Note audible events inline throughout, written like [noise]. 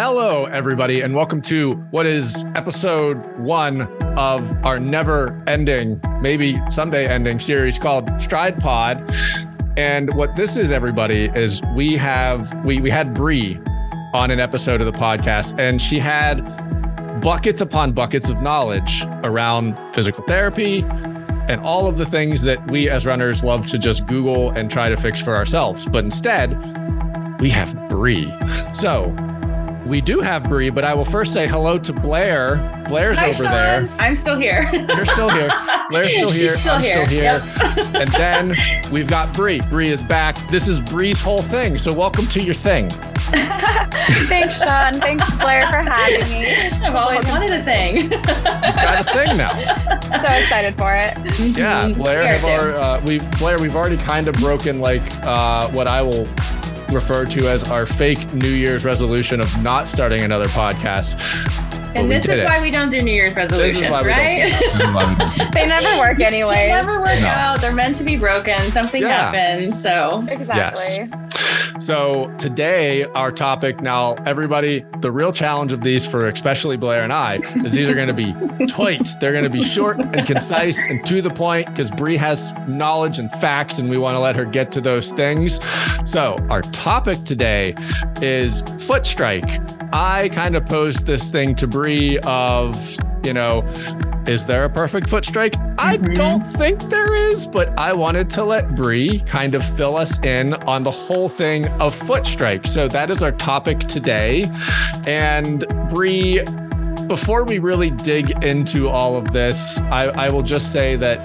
Hello, everybody, and welcome to what is episode one of our never ending, maybe someday ending series called Stride Pod. And what this is, everybody, is we have we we had Bree on an episode of the podcast, and she had buckets upon buckets of knowledge around physical therapy and all of the things that we as runners love to just Google and try to fix for ourselves. But instead, we have Bree. So we do have Bree, but I will first say hello to Blair. Blair's Hi, over Sean. there. I'm still here. You're still here. [laughs] Blair's still here. She's still I'm here. still here. And then [laughs] we've got Bree. Bree is back. This is Bree's whole thing. So welcome to your thing. [laughs] Thanks, Sean. Thanks, Blair, for having me. I've always wanted a thing. Got a thing now. So excited for it. Yeah, Blair. We've our, uh, we Blair. We've already kind of broken like uh, what I will refer to as our fake New Year's resolution of not starting another podcast. But and this is it. why we don't do New Year's resolutions, why we don't right? They never work anyway. they never work No. out. They're meant to be broken. Something Yeah. happens. So Exactly. So today, our topic now, everybody, the real challenge of these for especially Blair and I is these are going to be [laughs] tight. They're going to be short and concise and to the point because Bree has knowledge and facts, and we want to let her get to those things. So our topic today is foot strike. I kind of posed this thing to Bree of, you know, is there a perfect foot strike? I Mhm. don't think there is, but I wanted to let Bree kind of fill us in on the whole thing of foot strike. So that is our topic today. And Bree, before we really dig into all of this, I, I will just say that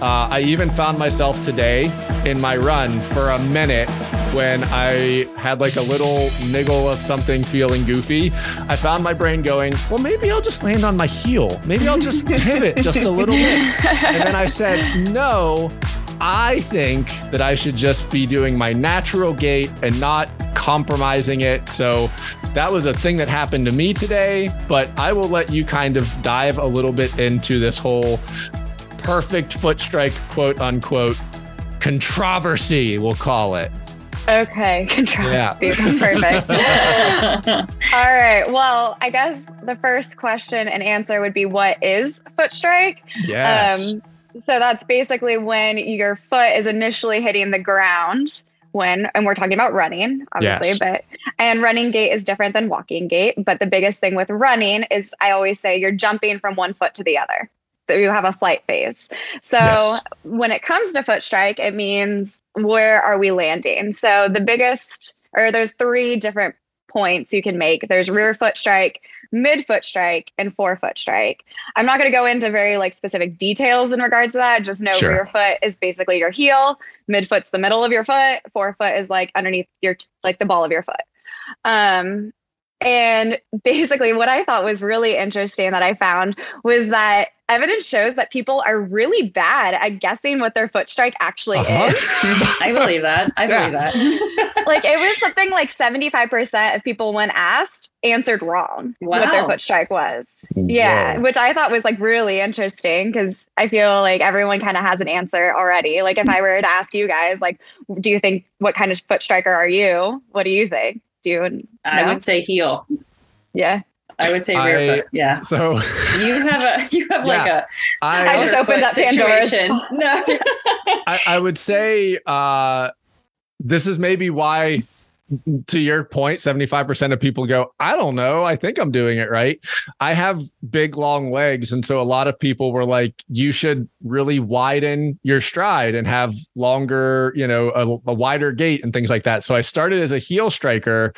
uh, I even found myself today in my run for a minute when I had like a little niggle of something feeling goofy. I found my brain going, well, maybe I'll just land on my heel. Maybe I'll just pivot just a little bit. And then I said, no, I think that I should just be doing my natural gait and not compromising it. So that was a thing that happened to me today, but I will let you kind of dive a little bit into this whole perfect foot strike, quote unquote, controversy, we'll call it. Okay. [laughs] Controversy. [laughs] Perfect. [laughs] All right. Well, I guess the first question and answer would be what is foot strike? Yes. Um, so that's basically when your foot is initially hitting the ground when and we're talking about running obviously Yes. but and running gait is different than walking gait but the biggest thing with running is i always say you're jumping from one foot to the other so you have a flight phase so Yes. when it comes to foot strike it means where are we landing? So the biggest or there's three different points you can make. There's rear foot strike mid foot strike and forefoot strike. I'm not going to go into very like specific details in regards to that. Just know Sure. rear foot is basically your heel. Mid foot's the middle of your foot. Forefoot is like underneath your like the ball of your foot. Um and basically what i thought was really interesting that i found was that evidence shows that people are really bad at guessing what their foot strike actually Uh-huh. is [laughs] I believe that. I Yeah. believe that. [laughs] like it was something like 75% of people when asked answered wrong what their foot strike was yeah Whoa. which i thought was like really interesting because i feel like everyone kind of has an answer already like if i were to ask you guys like do you think what kind of foot striker are you what do you think do you I know? would say heel. yeah I would say I- rear foot. Yeah. So [laughs] You have a you have like Yeah. a I I, just opened foot up Pandora's situation. [laughs] No. I, I would say uh, this is maybe why, to your point, 75% of people go, I don't know. I think I'm doing it right. I have big, long legs. And so a lot of people were like, you should really widen your stride and have longer, you know, a, a wider gait and things like that. So I started as a heel striker,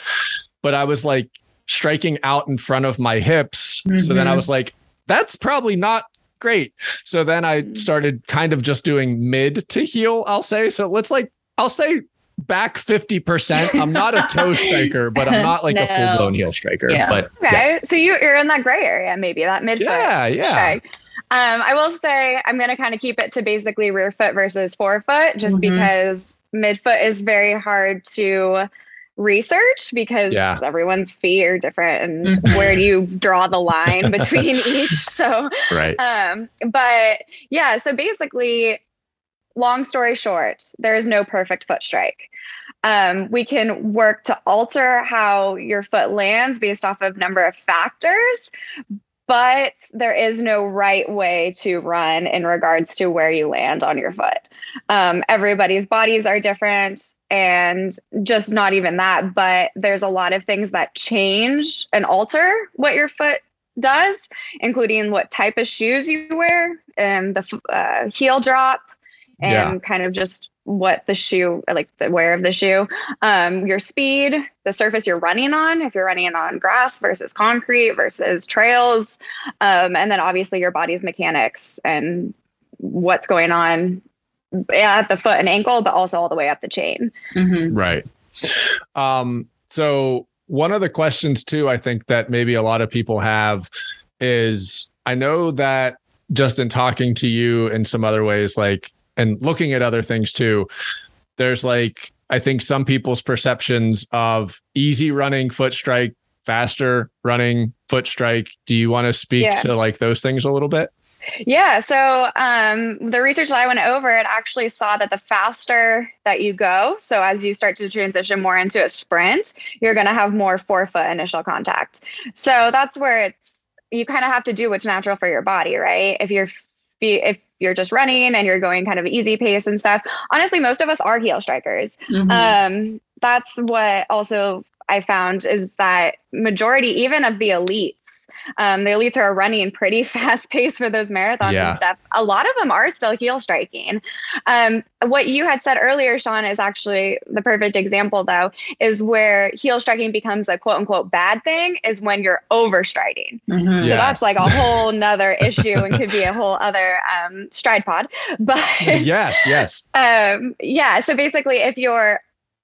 but I was like striking out in front of my hips. So then I Mhm. was like, that's probably not great. So then I started kind of just doing mid to heel, I'll say. So let's like, I'll say back 50%. I'm not a toe [laughs] striker, but I'm not like a full blown heel striker. Yeah. But okay so you, you're in that gray area maybe that midfoot yeah, yeah. strike. Um, I will say I'm going to kind of keep it to basically rear foot versus forefoot, just Mhm. because midfoot is very hard to research because Yeah. everyone's feet are different and Mhm. where do you draw the line [laughs] between each so Right. um but yeah so basically long story short there is no perfect foot strike Um, we can work to alter how your foot lands based off of number of factors, but there is no right way to run in regards to where you land on your foot. Um, everybody's bodies are different, and just not even that, but there's a lot of things that change and alter what your foot does, including what type of shoes you wear and the uh, heel drop, and Yeah. kind of just what the shoe, like the wear of the shoe, um, your speed, the surface you're running on, if you're running on grass versus concrete versus trails, um, and then obviously your body's mechanics and what's going on at the foot and ankle, but also all the way up the chain. Mhm. Right. Um, so one of the questions too, I think that maybe a lot of people have is I know that just in talking to you in some other ways, like and looking at other things too, there's like I think some people's perceptions of easy running foot strike, faster running foot strike. Do you want to speak Yeah. to like those things a little bit? Yeah. So um, the research that I went over, it actually saw that the faster that you go, so as you start to transition more into a sprint, you're going to have more forefoot initial contact. So that's where it's you kind of have to do what's natural for your body, right? If you're if you're just running and you're going kind of easy pace and stuff, honestly, most of us are heel strikers. Mhm. Um, that's what also I found is that majority, even of the elites, um, the elites are running pretty [laughs] fast pace for those marathons Yeah. and stuff. A lot of them are still heel striking. Um, what you had said earlier, Sean, is actually the perfect example, though, is where heel striking becomes a quote unquote bad thing is when you're overstriding. Mhm. So that's like a whole nother [laughs] issue and could be a whole other um, stride pod. [laughs] But yes, yes. um yeah so basically if you're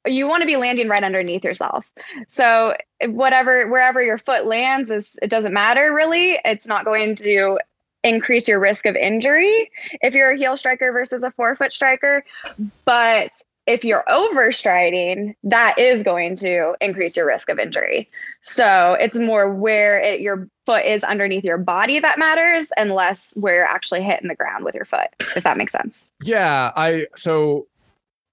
you want to be landing right underneath yourself. So whatever wherever your foot lands is it doesn't matter really. It's not going to increase your risk of injury if you're a heel striker versus a forefoot striker. But if you're overstriding that is going to increase your risk of injury. So it's more where it, your foot is underneath your body that matters and less where you're actually hitting the ground with your foot if that makes sense. Yeah, I so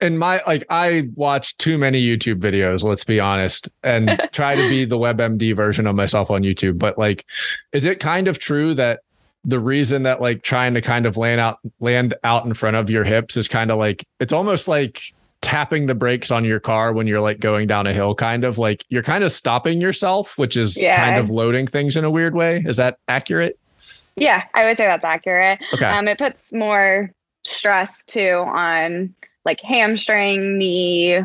in my like I watch too many YouTube videos, let's be honest, and [laughs] try to be the WebMD version of myself on YouTube. But like, is it kind of true that the reason that like trying to kind of land out land out in front of your hips is kind of like it's almost like tapping the brakes on your car when you're like going down a hill, kind of like you're kind of stopping yourself, which is Yeah. kind of loading things in a weird way. Is that accurate? Yeah, I would say that's accurate. Okay. Um, it puts more stress too on like hamstring, knee,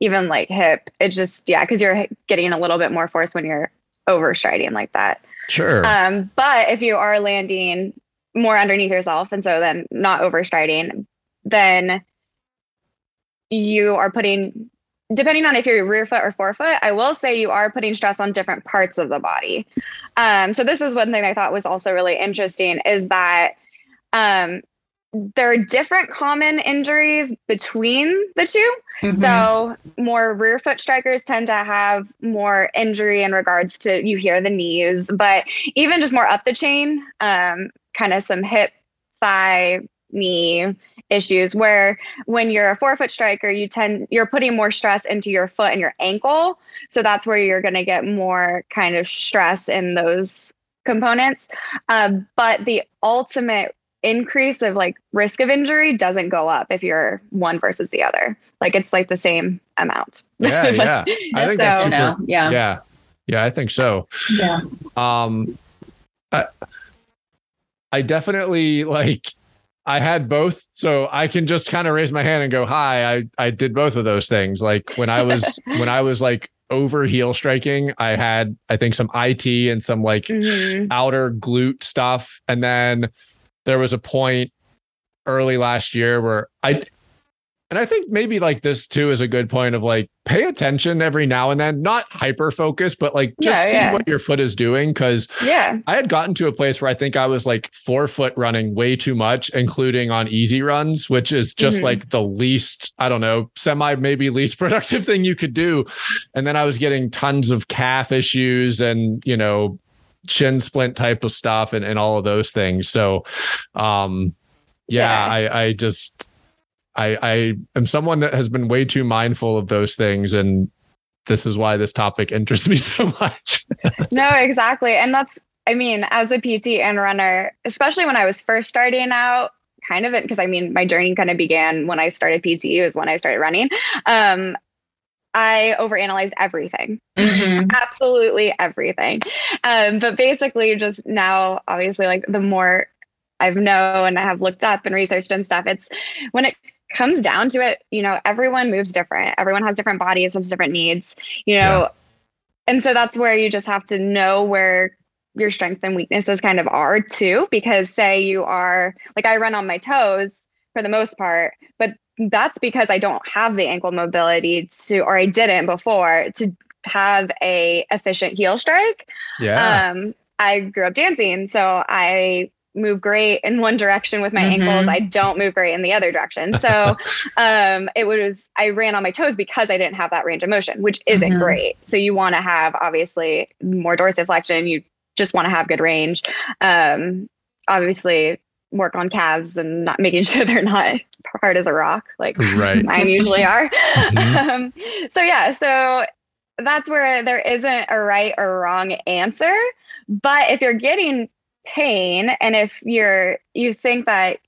even like hip. It just yeah, because you're getting a little bit more force when you're overstriding like that. sure. Um, but if you are landing more underneath yourself, and so then not overstriding, then you are putting depending on if you're rear foot or forefoot, I will say you are putting stress on different parts of the body. Um, so this is one thing I thought was also really interesting is that um, there are different common injuries between the 2 Mhm. So more rear foot strikers tend to have more injury in regards to you hear the knees, but even just more up the chain, um, kind of some hip, thigh, knee issues where when you're a forefoot striker, you tend you're putting more stress into your foot and your ankle. So that's where you're gonna get more kind of stress in those components. Um, but the ultimate increase of like risk of injury doesn't go up if you're one versus the other. Like it's like the same amount. yeah, Like, [laughs] yeah. I think that's so- super. no, yeah. Yeah. Yeah, I think so. Yeah. Um I, I definitely like I had both so I can just kind of raise my hand and go hi I I did both of those things like when I was [laughs] when I was like over heel striking I had I think some IT and some like Mhm. outer glute stuff and then there was a point early last year where I and I think maybe like this too is a good point of like pay attention every now and then, not hyper focus, but like just Yeah, see yeah. what your foot is doing. Cause Yeah. I had gotten to a place where I think I was like forefoot running way too much, including on easy runs, which is just Mhm. like the least, I don't know, semi maybe least [laughs] productive thing you could do. And then I was getting tons of calf issues and, you know, shin splint type of stuff and, and all of those things. So um yeah, Yeah. I I just I, I am someone that has been way too mindful of those things. And this is why this topic [laughs] interests me so much. [laughs] no, exactly. And that's, I mean, as a PT and runner, especially when I was first starting out, kind of it, because I mean, my journey kind of began when I started PT, was when I started running. Um, I overanalyzed everything, mm-hmm. absolutely everything. Um, but basically, just now, obviously, like the more I've known and I have looked up and researched and stuff, it's when it comes down to it, you know, everyone moves different. Everyone has different bodies, has different needs, you know. Yeah. And so that's where you just have to know where your strengths and weaknesses kind of are too. Because say you are like I run on my toes for the most part, but that's because I don't have the ankle mobility to, or I didn't before to have a efficient heel strike. Yeah. Um, I grew up dancing, so I move great in one direction with my mm-hmm. ankles. I don't move great in the other direction. So [laughs] um, it was, I ran on my toes because I didn't have that range of motion, which isn't mm-hmm. great. So you want to have obviously more dorsiflexion. You just want to have good range. Um, obviously, work on calves and not making [laughs] sure they're not hard as a rock, like right. mine usually are. Mm-hmm. [laughs] Um, so yeah, so that's where there isn't a right or wrong answer. But if you're getting pain and if you're you think that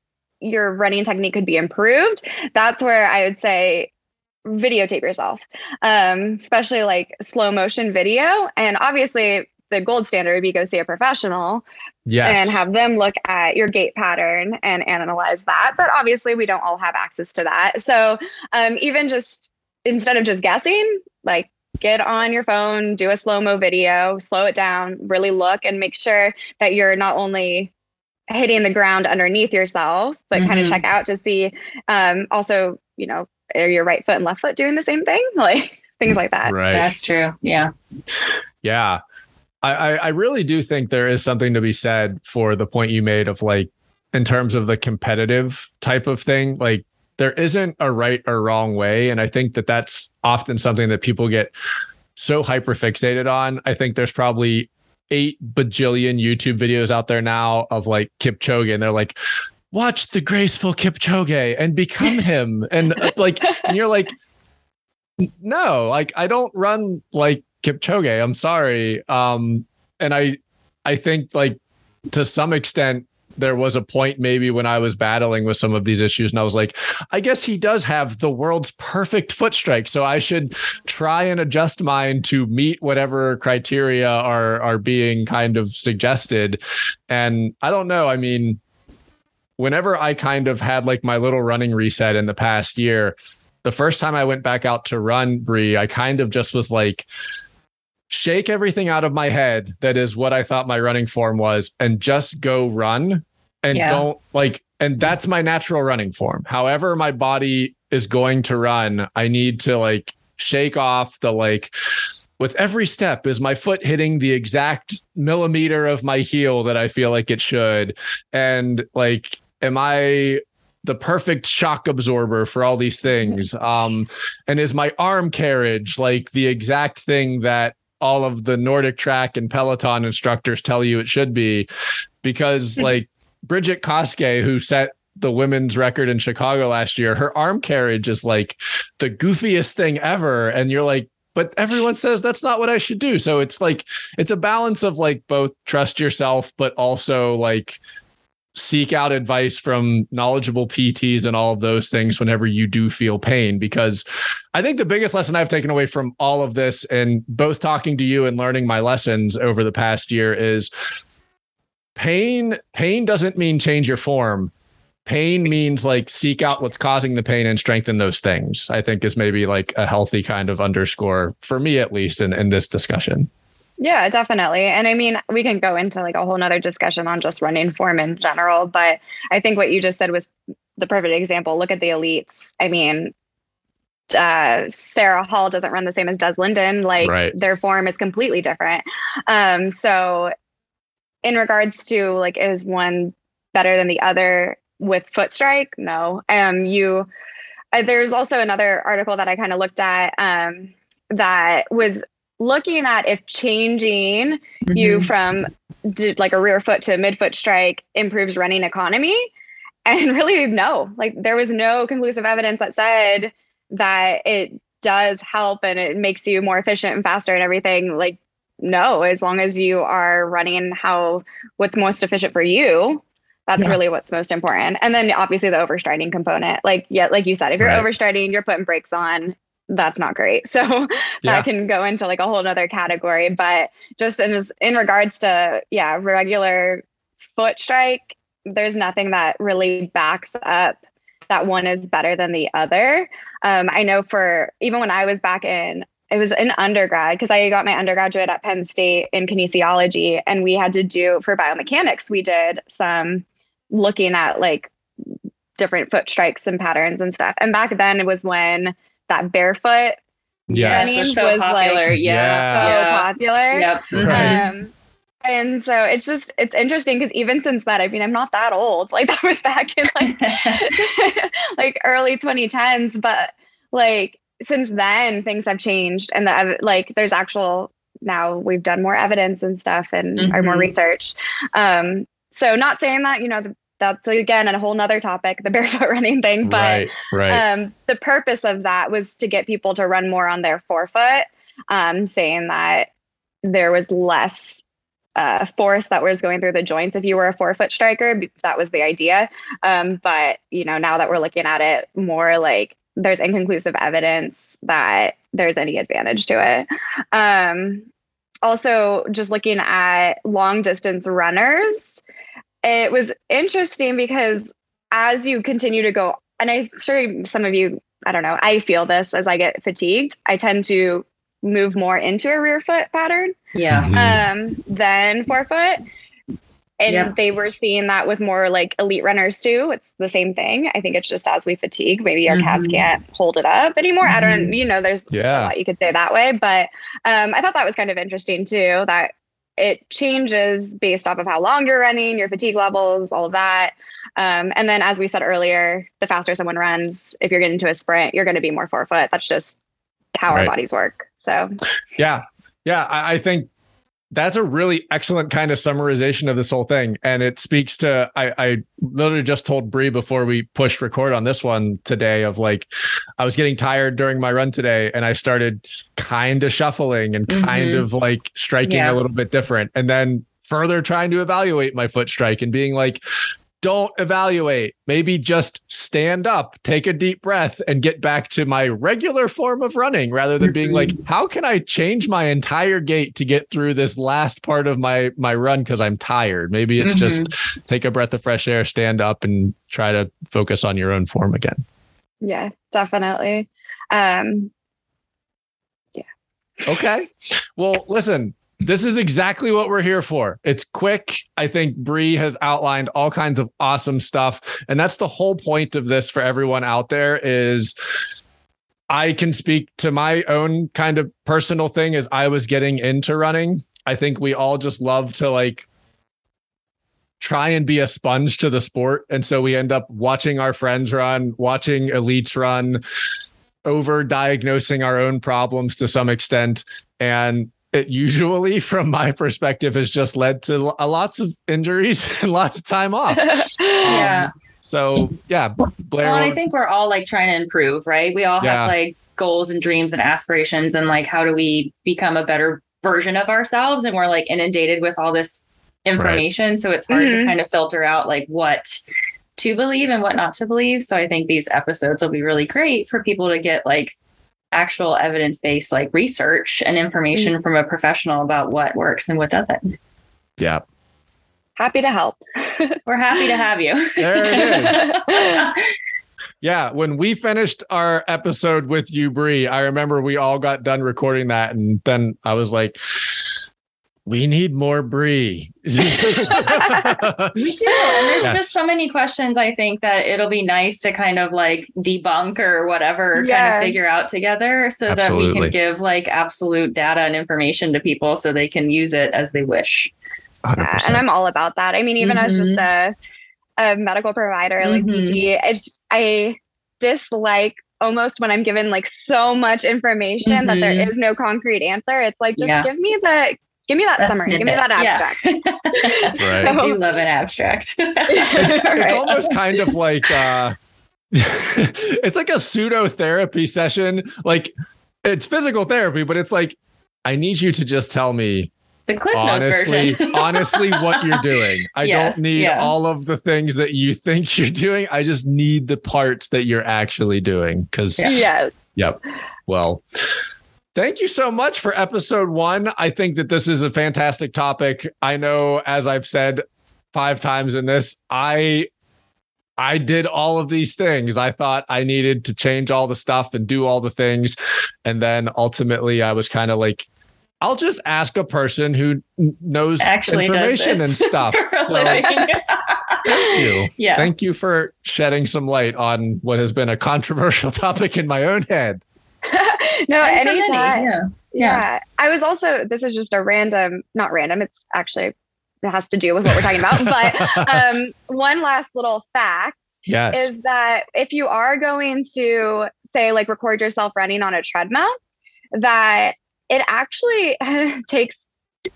your running technique could be improved, that's where I would say videotape yourself, um, especially like slow motion video. And obviously, the gold standard would be go see a professional yes. and have them look at your gait pattern and analyze that. But obviously, we don't all have access to that. So um, even just instead of just guessing, like get on your phone, do a slow mo video, slow it down, really look and make sure that you're not only hitting the ground underneath yourself, but mm-hmm. kind of check out to see um, also, you know, are your right foot and left foot doing the same thing? [laughs] Like things like that. Right. That's true. Yeah. Yeah. I, I really do think there is something to be said for the point you made of like in terms of the competitive type of thing like there isn't a right or wrong way and i think that that's often something that people get so hyper fixated on. I think there's probably eight bajillion youtube videos out there now of like kipchoge and they're like watch the graceful kipchoge and become [laughs] him. And uh, like and you're like no like i don't run like Kipchoge. I'm sorry. Um, and I, I think like to some extent there was a point maybe when I was battling with some of these issues, and I was like, I guess he does have the world's perfect foot strike, so I should try and adjust mine to meet whatever criteria are are being kind of suggested. And I don't know. I mean, whenever I kind of had like my little running reset in the past year, the first time I went back out to run, Bree, I kind of just was like shake everything out of my head that is what I thought my running form was and just go run and yeah. don't like and that's my natural running form. However my body is going to run, I need to like shake off the like with every step is my foot hitting the exact millimeter of my heel that I feel like it should and like am I the perfect shock absorber for all these things um and is my arm carriage like the exact thing that all of the NordicTrack and Peloton instructors tell you it should be, because hmm. like Brigid Kosgei, who set the women's record in Chicago last year, her arm carriage is like the goofiest thing ever. And you're like, but everyone says that's not what I should do. So it's like, it's a balance of like both trust yourself, but also like seek out advice from knowledgeable PTs and all of those things whenever you do feel pain. Because I think the biggest lesson I've taken away from all of this and both talking to you and learning my lessons over the past year is pain, pain doesn't mean change your form. Pain means like seek out what's causing the pain and strengthen those things. I think is maybe like a healthy kind of underscore for me, at least in, in this discussion. Yeah, definitely. And I mean, we can go into like a whole nother discussion on just running form in general, but I think what you just said was the perfect example. Look at the elites. I mean, uh, Sarah Hall doesn't run the same as Des Linden. Like right. their form is completely different. Um, so in regards to like, is one better than the other with foot strike? No. Um, you, uh, there's also another article that I kind of looked at, um, that was looking at if changing mm-hmm. you from like a rear foot to a midfoot strike improves running economy and [laughs] really, no, like there was no conclusive evidence that said that it does help and it makes you more efficient and faster and everything. Like, no, as long as you are running how what's most efficient for you, that's Yeah. really what's most important. And then obviously the overstriding component. Like, yeah, like you said, if you're Right. overstriding, you're putting brakes on. That's not great. [laughs] So that Yeah. can go into like a whole nother category. But just in in regards to yeah, regular foot strike, there's nothing that really backs up that one is better than the other. Um, I know for even when I was back in, it was in undergrad because I got my undergraduate at Penn State in kinesiology, and we had to do for biomechanics, we did some looking at like different foot strikes and patterns and stuff. And back then it was when that barefoot Yes. Running it's so was, like, popular. Yeah. yeah. so Yeah. popular. Yep. Right. Um, and so it's just it's interesting because even since that, I mean, I'm not that old. Like [laughs] that was back in like [laughs] like early 2010s, but like since then things have changed, and the like there's actual now we've done more evidence and stuff and are more research. Um, so not saying that you know the, that's again a whole nother topic, the barefoot [laughs] running thing, but right, right. um, the purpose of that was to get people to run more on their forefoot, um, saying that there was less uh, force that was going through the joints if you were a forefoot striker. That was the idea. Um, but you know, now that we're looking at it more like there's inconclusive evidence that there's any advantage to it. Um, also, just looking at long distance runners, it was interesting because as you continue to go, and I'm sure some of you, I don't know, I feel this as I get fatigued. I tend to move more into a rear foot pattern yeah. Mhm. um, than forefoot. And Yeah. they were seeing that with more like elite runners too. It's the same thing. I think it's just as we fatigue, maybe our calves Mhm. can't hold it up anymore. I don't, you know, there's a yeah. lot you could say that way. But um, I thought that was kind of interesting too, that it changes based off of how long you're running, your fatigue levels, all of that. Um, and then, as we said earlier, the faster someone runs, if you're getting into a sprint, you're going to be more forefoot. That's just how Right. our bodies work. So, Yeah. Yeah. I, I think that's a really excellent kind of summarization of this whole thing. And it speaks to I, I literally just told Bree before we pushed record on this one today of like I was getting tired during my run today and I started kind of shuffling and kind Mhm. of like striking Yeah. a little bit different. And then further trying to evaluate my foot strike and being like, don't evaluate. Maybe just stand up, take a deep breath, and get back to my regular form of running rather than being like, how can I change my entire gait to get through this last part of my my run because I'm tired? Maybe it's just take a breath of fresh air, stand up, and try to focus on your own form again. yeah, definitely. Um, yeah. Okay. Well, listen, this is exactly what we're here for. It's quick. I think Bree has outlined all kinds of awesome stuff. And that's the whole point of this for everyone out there is I can speak to my own kind of personal thing as I was getting into running. I think we all just love to like try and be a sponge to the sport. And so we end up watching our friends run, watching elites run, over diagnosing our own problems to some extent. And it usually, [laughs] from my perspective, has just led to lo- lots of injuries [laughs] and lots of time off. [laughs] Yeah. Um, so, yeah, Blair. Well, I think we're all like trying to improve, right? We all Yeah. have like goals and dreams and aspirations, and like how do we become a better version of ourselves? And we're like inundated with all this information, so it's hard to Mhm. kind of filter out like what to believe and what not to believe. So I think these episodes will be really great for people to get like actual evidence based like research and information mm. from a professional about what works and what doesn't. yeah. Happy to help. [laughs] We're happy to have you. There it is. [laughs] Yeah, when we finished our episode with you, Bree, I remember we all got done recording that, and then I was like, "We need more Bree." [laughs] We do. And there's Yes. just so many questions I think that it'll be nice to kind of like debunk or whatever kind of figure out together so that we can give like absolute data and information to people so they can use it as they wish. Yeah, 100%. and I'm all about that. I mean, even as just a, a medical provider, like Mhm. PT, it's, I dislike almost when I'm given like so much information that there Mhm. is no concrete answer. It's like just Yeah. give me the Give me that A summary. Give me snippet. that Yeah. abstract. [laughs] Right. I do love an abstract. [laughs] it's Right. almost kind of like uh [laughs] it's like a pseudo therapy session like it's physical therapy but it's like i need you to just tell me the Cliff Notes honestly version. honestly what you're doing i Yes, don't need yeah. all of the things that you think you're doing i just need the parts that you're actually doing because Yeah. yes. Yep. Well, thank you so much for episode one. I think that this is a fantastic topic. I know, as I've said five times in this, I I did all of these things. I thought I needed to change all the stuff and do all the things. And then ultimately I was kind of like, I'll just ask a person who knows Actually information and stuff. [laughs] So [laughs] thank you. Yeah. Thank you for shedding some light on what has been a controversial [laughs] topic in my own head. [laughs] no, And many, anytime. yeah. Yeah. I was also, this is just a random, not random, it's actually, it has to do with what we're talking about. But [laughs] um, one last little fact Yes. is that if you are going to say, like, record yourself running on a treadmill, that it actually [laughs] takes,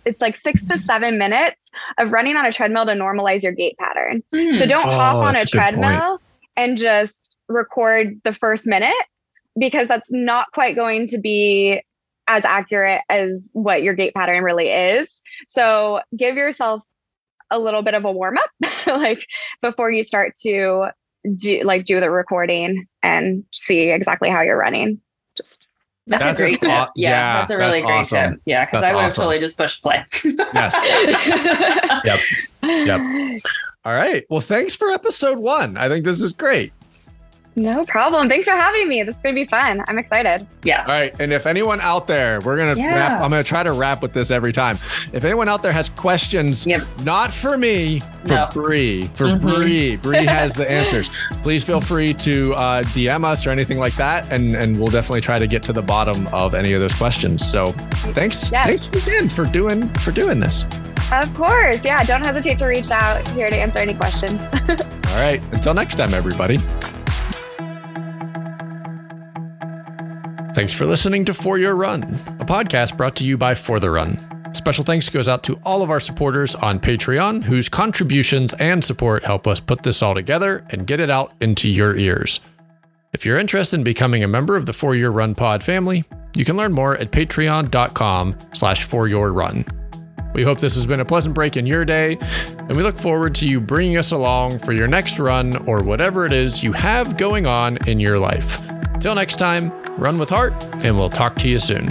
it's like six to seven minutes of running on a treadmill to normalize your gait pattern. So Hmm. don't hop Oh, on a that's a point. treadmill and just record the first minute because that's not quite going to be as accurate as what your gait pattern really is. So give yourself a little bit of a warm up [laughs] like before you start to do like do the recording and see exactly how you're running. Just That's, That's a an great tip. aw- yeah, yeah, that's a really that's great awesome. tip. Yeah, because I would have awesome. totally just pushed play. yes. [laughs] Yep. Yep. [laughs] All right. Well, thanks for episode one. I think this is great. No problem. Thanks for having me. This is going to be fun. I'm excited. Yeah. All right. And if anyone out there, we're going to Yeah. wrap, I'm going to try to wrap with this every time. If anyone out there has questions, Yep. not for me, for No. Bree, for Mhm. Bree, [laughs] Bree has the answers. Please feel free to uh, DM us or anything like that. And, and we'll definitely try to get to the bottom of any of those questions. So thanks. Yes. Thanks again for doing, for doing this. Of course. Yeah. Don't hesitate to reach out here to answer any questions. [laughs] All right. Until next time, everybody. Thanks for listening to For Your Run, a podcast brought to you by For the Run. Special thanks goes out to all of our supporters on Patreon, whose contributions and support help us put this all together and get it out into your ears. If you're interested in becoming a member of the For Your Run pod family, you can learn more at patreon.com slash for your run. We hope this has been a pleasant break in your day, and we look forward to you bringing us along for your next run or whatever it is you have going on in your life. Till next time, run with heart, and we'll talk to you soon.